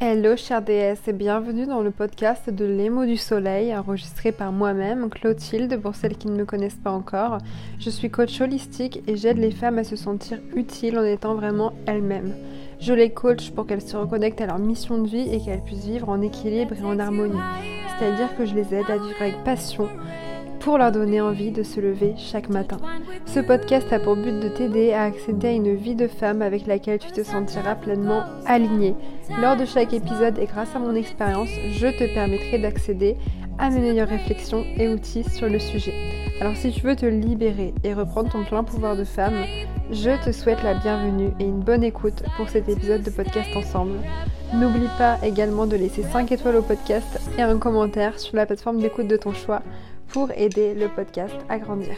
Hello chers DS et bienvenue dans le podcast de Les mots du soleil enregistré par moi-même, Clotilde, pour celles qui ne me connaissent pas encore. Je suis coach holistique et j'aide les femmes à se sentir utiles en étant vraiment elles-mêmes. Je les coach pour qu'elles se reconnectent à leur mission de vie et qu'elles puissent vivre en équilibre et en harmonie. C'est-à-dire que je les aide à vivre avec passion pour leur donner envie de se lever chaque matin. Ce podcast a pour but de t'aider à accéder à une vie de femme avec laquelle tu te sentiras pleinement alignée. Lors de chaque épisode et grâce à mon expérience, je te permettrai d'accéder à mes meilleures réflexions et outils sur le sujet. Alors si tu veux te libérer et reprendre ton plein pouvoir de femme, je te souhaite la bienvenue et une bonne écoute pour cet épisode de podcast ensemble. N'oublie pas également de laisser 5 étoiles au podcast et un commentaire sur la plateforme d'écoute de ton choix pour aider le podcast à grandir.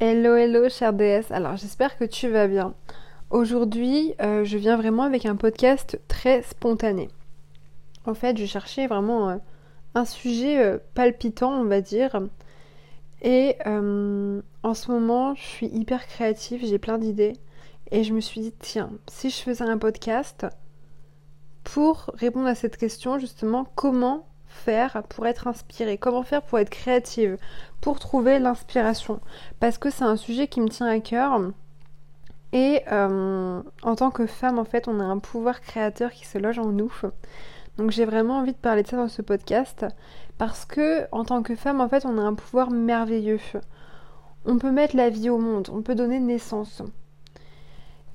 Hello, hello, chère DS. Alors, j'espère que tu vas bien. Aujourd'hui, euh, je viens vraiment avec un podcast très spontané. En fait, je cherchais vraiment euh, un sujet euh, palpitant, on va dire. Et en ce moment, je suis hyper créative, j'ai plein d'idées. Et je me suis dit, tiens, si je faisais un podcast pour répondre à cette question, justement, comment faire pour être inspirée? Comment faire pour être créative? Pour trouver l'inspiration? Parce que c'est un sujet qui me tient à cœur. Et euh, en tant que femme, en fait, on a un pouvoir créateur qui se loge en nous. Donc j'ai vraiment envie de parler de ça dans ce podcast. Parce que en tant que femme, en fait, on a un pouvoir merveilleux. On peut mettre la vie au monde, on peut donner naissance.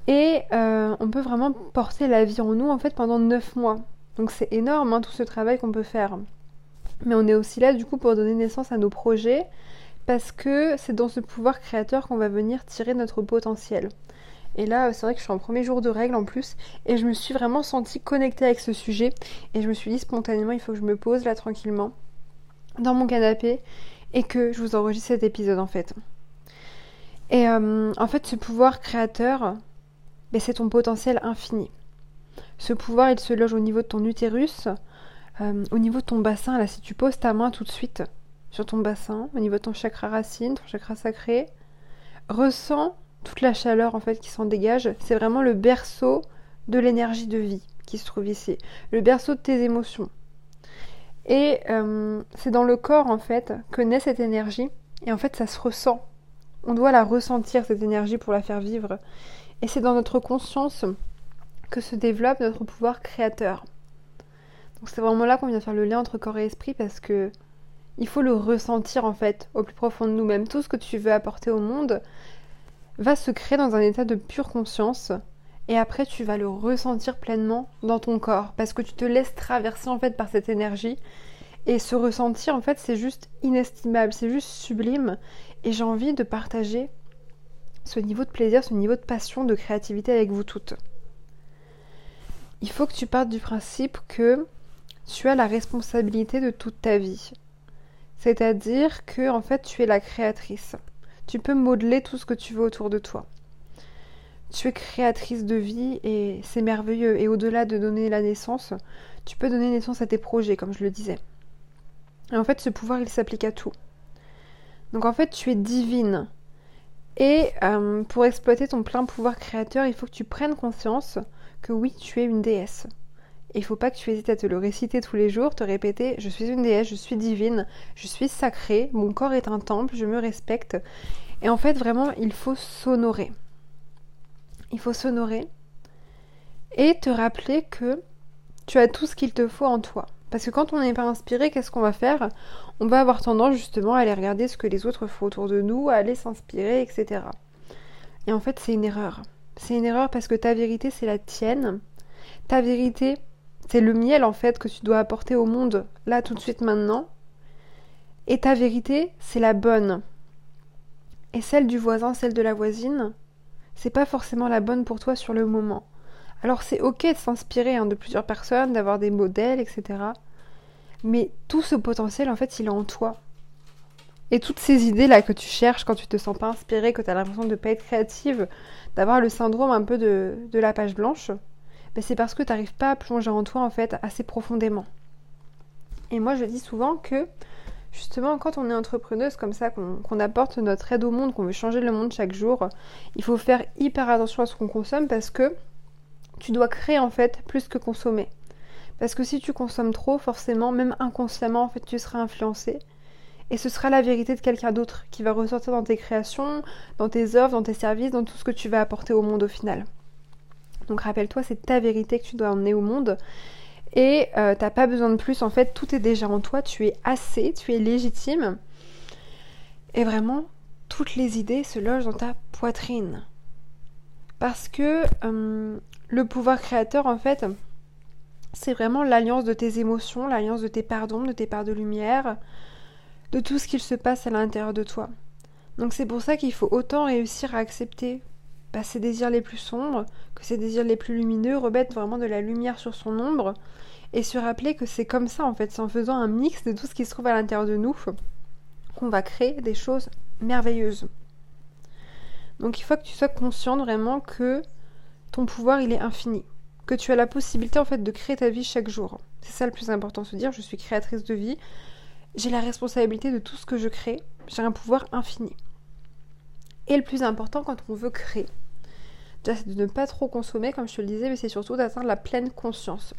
Et euh, on peut vraiment porter la vie en nous en fait pendant 9 mois. Donc c'est énorme hein, tout ce travail qu'on peut faire. Mais on est aussi là du coup pour donner naissance à nos projets parce que c'est dans ce pouvoir créateur qu'on va venir tirer notre potentiel. Et là, c'est vrai que je suis en premier jour de règle en plus, et je me suis vraiment sentie connectée avec ce sujet, et je me suis dit spontanément, il faut que je me pose là tranquillement, dans mon canapé, et que je vous enregistre cet épisode en fait. Et euh, en fait, ce pouvoir créateur, mais c'est ton potentiel infini. Ce pouvoir, il se loge au niveau de ton utérus, euh, au niveau de ton bassin. Là, si tu poses ta main tout de suite sur ton bassin, au niveau de ton chakra racine, ton chakra sacré, ressens toute la chaleur en fait qui s'en dégage. C'est vraiment le berceau de l'énergie de vie qui se trouve ici, le berceau de tes émotions. Et euh, c'est dans le corps en fait que naît cette énergie. Et en fait, ça se ressent. On doit la ressentir cette énergie pour la faire vivre. Et c'est dans notre conscience que se développe notre pouvoir créateur. Donc c'est vraiment là qu'on vient faire le lien entre corps et esprit parce que il faut le ressentir en fait au plus profond de nous-mêmes. Tout ce que tu veux apporter au monde va se créer dans un état de pure conscience et après tu vas le ressentir pleinement dans ton corps parce que tu te laisses traverser en fait par cette énergie et ce ressentir en fait c'est juste inestimable, c'est juste sublime et j'ai envie de partager ce niveau de plaisir, ce niveau de passion, de créativité avec vous toutes. Il faut que tu partes du principe que tu as la responsabilité de toute ta vie. C'est-à-dire que en fait, tu es la créatrice. Tu peux modeler tout ce que tu veux autour de toi. Tu es créatrice de vie et c'est merveilleux. Et au-delà de donner la naissance, tu peux donner naissance à tes projets, comme je le disais. Et en fait, ce pouvoir, il s'applique à tout. Donc en fait, tu es divine. Et euh, pour exploiter ton plein pouvoir créateur, il faut que tu prennes conscience que oui, tu es une déesse. Et il faut pas que tu hésites à te le réciter tous les jours, te répéter je suis une déesse, je suis divine, je suis sacrée, mon corps est un temple, je me respecte. Et en fait, vraiment, il faut s'honorer. Il faut s'honorer et te rappeler que tu as tout ce qu'il te faut en toi. Parce que quand on n'est pas inspiré, qu'est-ce qu'on va faire? On va avoir tendance justement à aller regarder ce que les autres font autour de nous, à aller s'inspirer, etc. Et en fait, c'est une erreur. C'est une erreur parce que ta vérité, c'est la tienne. Ta vérité, c'est le miel en fait que tu dois apporter au monde là tout de suite maintenant. Et ta vérité, c'est la bonne. Et celle du voisin, celle de la voisine, c'est pas forcément la bonne pour toi sur le moment. Alors c'est ok de s'inspirer hein, de plusieurs personnes, d'avoir des modèles, etc. Mais tout ce potentiel, en fait, il est en toi. Et toutes ces idées-là que tu cherches quand tu te sens pas inspirée, que tu as l'impression de ne pas être créative, d'avoir le syndrome un peu de, la page blanche, ben c'est parce que tu n'arrives pas à plonger en toi, en fait, assez profondément. Et moi, je dis souvent que Justement, quand on est entrepreneuse comme ça, qu'on apporte notre aide au monde, qu'on veut changer le monde chaque jour, il faut faire hyper attention à ce qu'on consomme parce que tu dois créer en fait plus que consommer. Parce que si tu consommes trop, forcément, même inconsciemment, en fait, tu seras influencé. Et ce sera la vérité de quelqu'un d'autre qui va ressortir dans tes créations, dans tes œuvres, dans tes services, dans tout ce que tu vas apporter au monde au final. Donc rappelle-toi, c'est ta vérité que tu dois emmener au monde. Et euh, t'as pas besoin de plus, en fait, tout est déjà en toi, tu es assez, tu es légitime. Et vraiment, toutes les idées se logent dans ta poitrine. Parce que euh, le pouvoir créateur, en fait, c'est vraiment l'alliance de tes émotions, l'alliance de tes pardons, de tes parts de lumière, de tout ce qu'il se passe à l'intérieur de toi. Donc c'est pour ça qu'il faut autant réussir à accepter bah, ses désirs les plus sombres que ses désirs les plus lumineux, remettre vraiment de la lumière sur son ombre et se rappeler que c'est comme ça en fait, c'est en faisant un mix de tout ce qui se trouve à l'intérieur de nous qu'on va créer des choses merveilleuses. Donc il faut que tu sois consciente vraiment que ton pouvoir il est infini, que tu as la possibilité en fait de créer ta vie chaque jour. C'est ça le plus important, se dire je suis créatrice de vie, j'ai la responsabilité de tout ce que je crée, j'ai un pouvoir infini. Et le plus important quand on veut créer, c'est de ne pas trop consommer comme je te le disais, mais c'est surtout d'atteindre la pleine conscience.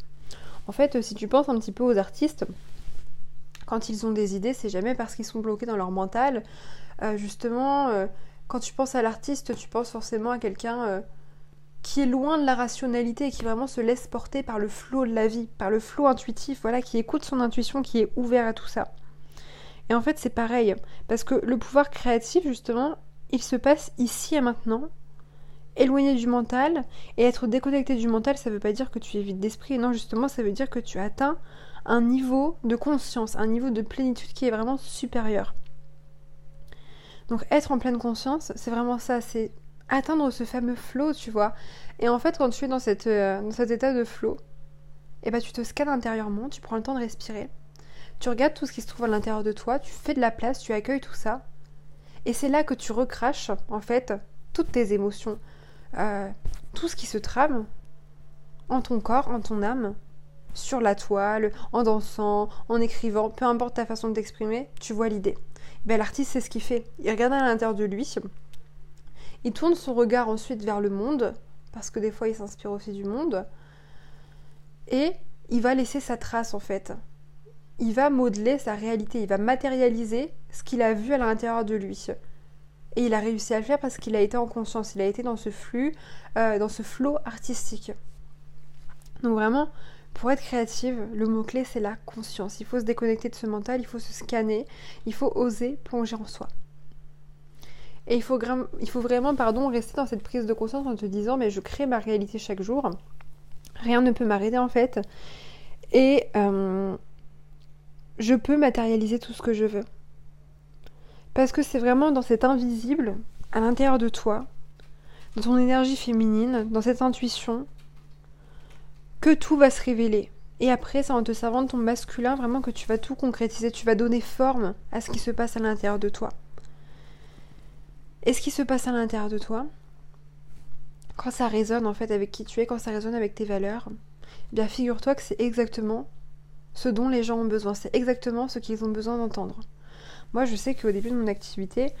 En fait, si tu penses un petit peu aux artistes, quand ils ont des idées, c'est jamais parce qu'ils sont bloqués dans leur mental. Euh, justement, euh, quand tu penses à l'artiste, tu penses forcément à quelqu'un euh, qui est loin de la rationalité et qui vraiment se laisse porter par le flot de la vie, par le flot intuitif, voilà, qui écoute son intuition, qui est ouvert à tout ça. Et en fait, c'est pareil, parce que le pouvoir créatif, justement, il se passe ici et maintenant, éloigné du mental, et être déconnecté du mental, ça ne veut pas dire que tu es vide d'esprit, non, justement, ça veut dire que tu atteins un niveau de conscience, un niveau de plénitude qui est vraiment supérieur. Donc être en pleine conscience, c'est vraiment ça, c'est atteindre ce fameux flow, tu vois. Et en fait, quand tu es dans, cette, euh, dans cet état de flow, eh ben, tu te scannes intérieurement, tu prends le temps de respirer, tu regardes tout ce qui se trouve à l'intérieur de toi, tu fais de la place, tu accueilles tout ça. Et c'est là que tu recraches, en fait, toutes tes émotions, euh, tout ce qui se trame en ton corps, en ton âme, sur la toile, en dansant, en écrivant, peu importe ta façon de t'exprimer, tu vois l'idée. Ben, L'artiste, c'est ce qu'il fait. Il regarde à l'intérieur de lui, il tourne son regard ensuite vers le monde, parce que des fois il s'inspire aussi du monde, et il va laisser sa trace en fait. Il va modeler sa réalité, il va matérialiser ce qu'il a vu à l'intérieur de lui. Et il a réussi à le faire parce qu'il a été en conscience, il a été dans ce flux, euh, dans ce flot artistique. Donc vraiment, pour être créative, le mot-clé c'est la conscience. Il faut se déconnecter de ce mental, il faut se scanner, il faut oser plonger en soi. Et il faut, vraiment rester dans cette prise de conscience en te disant mais je crée ma réalité chaque jour. Rien ne peut m'arrêter en fait. Et euh, je peux matérialiser tout ce que je veux. Parce que c'est vraiment dans cet invisible, à l'intérieur de toi, dans ton énergie féminine, dans cette intuition, que tout va se révéler. Et après, c'est en te servant de ton masculin vraiment que tu vas tout concrétiser, tu vas donner forme à ce qui se passe à l'intérieur de toi. Et ce qui se passe à l'intérieur de toi, quand ça résonne en fait avec qui tu es, quand ça résonne avec tes valeurs, eh bien figure-toi que c'est exactement ce dont les gens ont besoin, c'est exactement ce qu'ils ont besoin d'entendre. Moi, je sais qu'au début de mon activité,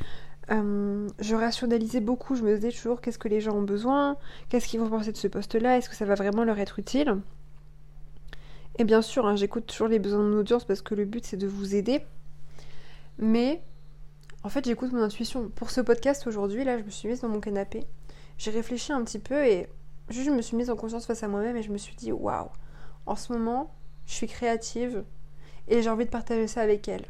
euh, je rationalisais beaucoup, je me disais toujours qu'est-ce que les gens ont besoin, qu'est-ce qu'ils vont penser de ce poste-là, est-ce que ça va vraiment leur être utile? Et bien sûr, hein, j'écoute toujours les besoins de mon audience parce que le but c'est de vous aider. Mais en fait, j'écoute mon intuition. Pour ce podcast aujourd'hui, là, je me suis mise dans mon canapé. J'ai réfléchi un petit peu et juste je me suis mise en conscience face à moi-même et je me suis dit waouh, en ce moment, je suis créative et j'ai envie de partager ça avec elles.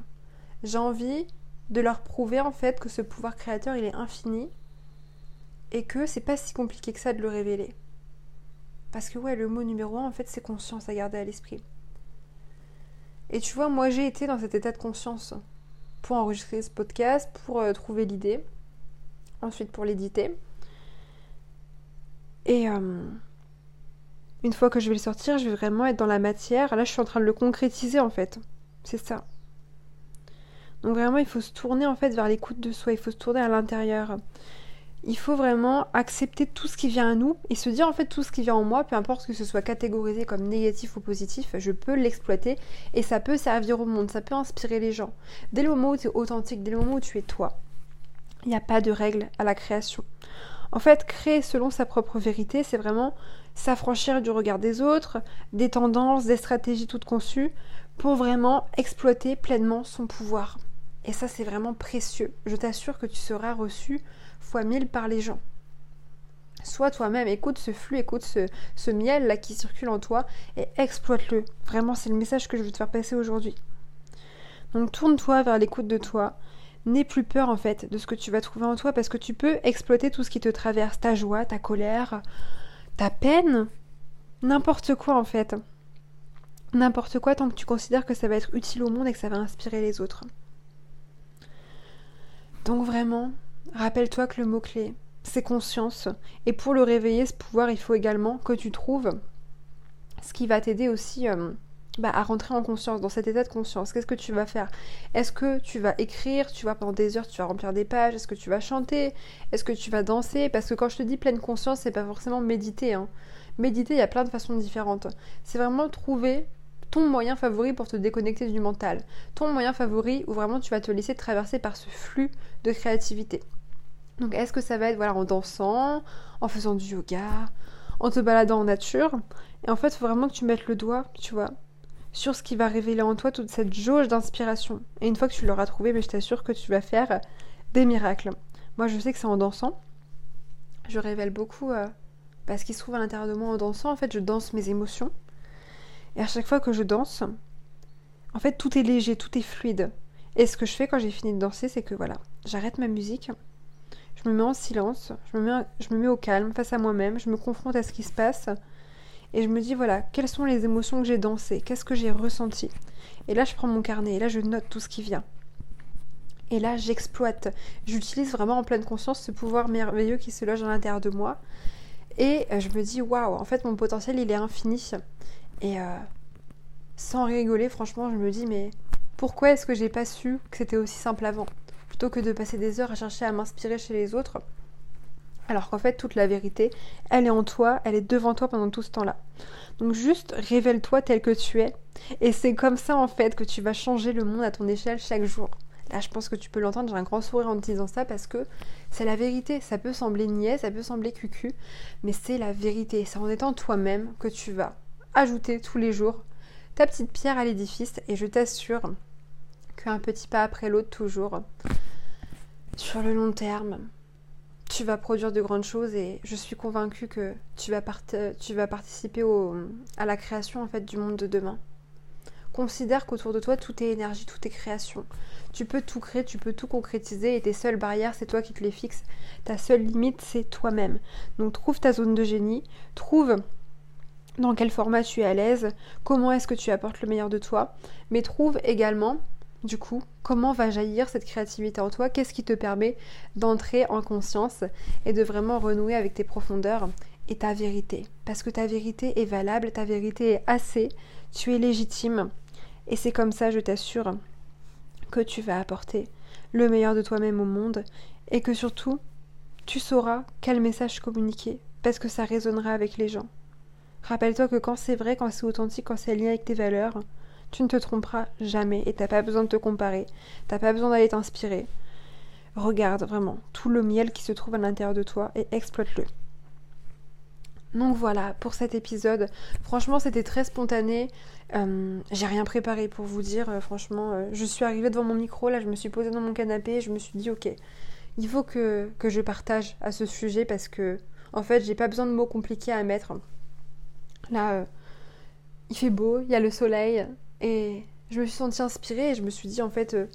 J'ai envie de leur prouver en fait que ce pouvoir créateur, il est infini et que c'est pas si compliqué que ça de le révéler. Parce que ouais, le mot numéro un, en fait, c'est conscience à garder à l'esprit. Et tu vois, moi j'ai été dans cet état de conscience pour enregistrer ce podcast, pour euh, trouver l'idée, ensuite pour l'éditer. Et euh, une fois que je vais le sortir, je vais vraiment être dans la matière. Là, je suis en train de le concrétiser en fait. C'est ça. Donc vraiment, il faut se tourner en fait vers l'écoute de soi, il faut se tourner à l'intérieur. Il faut vraiment accepter tout ce qui vient à nous et se dire en fait tout ce qui vient en moi, peu importe que ce soit catégorisé comme négatif ou positif, je peux l'exploiter et ça peut servir au monde, ça peut inspirer les gens. Dès le moment où tu es authentique, dès le moment où tu es toi, il n'y a pas de règle à la création. En fait, créer selon sa propre vérité, c'est vraiment s'affranchir du regard des autres, des tendances, des stratégies toutes conçues, pour vraiment exploiter pleinement son pouvoir. Et ça, c'est vraiment précieux. Je t'assure que tu seras reçu fois mille par les gens. Sois toi-même, écoute ce flux, écoute ce, ce miel là qui circule en toi et exploite-le. Vraiment, c'est le message que je veux te faire passer aujourd'hui. Donc tourne-toi vers l'écoute de toi. N'aie plus peur en fait de ce que tu vas trouver en toi parce que tu peux exploiter tout ce qui te traverse, ta joie, ta colère, ta peine, n'importe quoi en fait. N'importe quoi tant que tu considères que ça va être utile au monde et que ça va inspirer les autres. Donc vraiment, rappelle-toi que le mot-clé, c'est conscience. Et pour le réveiller, ce pouvoir, il faut également que tu trouves ce qui va t'aider aussi euh, bah, à rentrer en conscience, dans cet état de conscience. Qu'est-ce que tu vas faire? Est-ce que tu vas écrire? Tu vas pendant des heures, tu vas remplir des pages Est-ce que tu vas chanter? Est-ce que tu vas danser? Parce que quand je te dis pleine conscience, c'est pas forcément méditer. Hein. Méditer, il y a plein de façons différentes. C'est vraiment trouver ton moyen favori pour te déconnecter du mental, ton moyen favori où vraiment tu vas te laisser traverser par ce flux de créativité. Donc est-ce que ça va être voilà en dansant, en faisant du yoga, en te baladant en nature? Et en fait, il faut vraiment que tu mettes le doigt, tu vois, sur ce qui va révéler en toi toute cette jauge d'inspiration. Et une fois que tu l'auras trouvé, mais je t'assure que tu vas faire des miracles. Moi, je sais que c'est en dansant. Je révèle beaucoup euh, parce qu'il se trouve à l'intérieur de moi en dansant. En fait, je danse mes émotions. Et à chaque fois que je danse, en fait, tout est léger, tout est fluide. Et ce que je fais quand j'ai fini de danser, c'est que voilà, j'arrête ma musique, je me mets en silence, je me mets, au calme face à moi-même, je me confronte à ce qui se passe et je me dis voilà, quelles sont les émotions que j'ai dansées, qu'est-ce que j'ai ressenti. Et là, je prends mon carnet et là, je note tout ce qui vient. Et là, j'exploite. J'utilise vraiment en pleine conscience ce pouvoir merveilleux qui se loge à l'intérieur de moi. Et euh, je me dis waouh, en fait, mon potentiel, il est infini. Et euh, sans rigoler, franchement, je me dis, mais pourquoi est-ce que j'ai pas su que c'était aussi simple avant? Plutôt que de passer des heures à chercher à m'inspirer chez les autres. Alors qu'en fait, toute la vérité, elle est en toi, elle est devant toi pendant tout ce temps-là. Donc juste révèle-toi tel que tu es. Et c'est comme ça, en fait, que tu vas changer le monde à ton échelle chaque jour. Là, je pense que tu peux l'entendre, j'ai un grand sourire en disant ça parce que c'est la vérité. Ça peut sembler niais, ça peut sembler cucu, mais c'est la vérité. C'est en étant toi-même que tu vas ajouter tous les jours ta petite pierre à l'édifice et je t'assure qu'un petit pas après l'autre toujours, sur le long terme, tu vas produire de grandes choses et je suis convaincue que tu vas, participer à la création en fait du monde de demain. Considère qu'autour de toi tout est énergie, tout est création. Tu peux tout créer, tu peux tout concrétiser et tes seules barrières, c'est toi qui te les fixes. Ta seule limite, c'est toi-même. Donc trouve ta zone de génie, trouve dans quel format tu es à l'aise, comment est-ce que tu apportes le meilleur de toi, mais trouve également, du coup, comment va jaillir cette créativité en toi, qu'est-ce qui te permet d'entrer en conscience et de vraiment renouer avec tes profondeurs et ta vérité. Parce que ta vérité est valable, ta vérité est assez, tu es légitime. Et c'est comme ça, je t'assure, que tu vas apporter le meilleur de toi-même au monde et que surtout, tu sauras quel message communiquer parce que ça résonnera avec les gens. Rappelle-toi que quand c'est vrai, quand c'est authentique, quand c'est lié avec tes valeurs, tu ne te tromperas jamais et t'as pas besoin de te comparer, t'as pas besoin d'aller t'inspirer. Regarde vraiment tout le miel qui se trouve à l'intérieur de toi et exploite-le. Donc voilà pour cet épisode. Franchement, c'était très spontané. Euh, j'ai rien préparé pour vous dire. Euh, franchement, euh, je suis arrivée devant mon micro, là, je me suis posée dans mon canapé et je me suis dit, ok, il faut que, que je partage à ce sujet parce que, en fait, j'ai pas besoin de mots compliqués à mettre. Là, euh, il fait beau, il y a le soleil, et je me suis sentie inspirée et je me suis dit en fait, euh,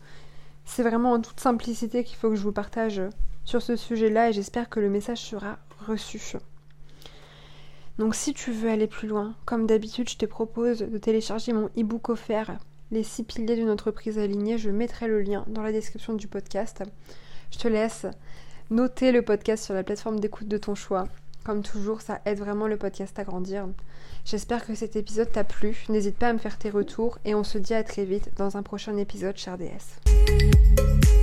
c'est vraiment en toute simplicité qu'il faut que je vous partage euh, sur ce sujet-là et j'espère que le message sera reçu. Donc si tu veux aller plus loin, comme d'habitude, je te propose de télécharger mon e-book offert, Les six piliers d'une entreprise alignée. Je mettrai le lien dans la description du podcast. Je te laisse noter le podcast sur la plateforme d'écoute de ton choix. Comme toujours, ça aide vraiment le podcast à grandir. J'espère que cet épisode t'a plu. N'hésite pas à me faire tes retours et on se dit à très vite dans un prochain épisode, cher DS.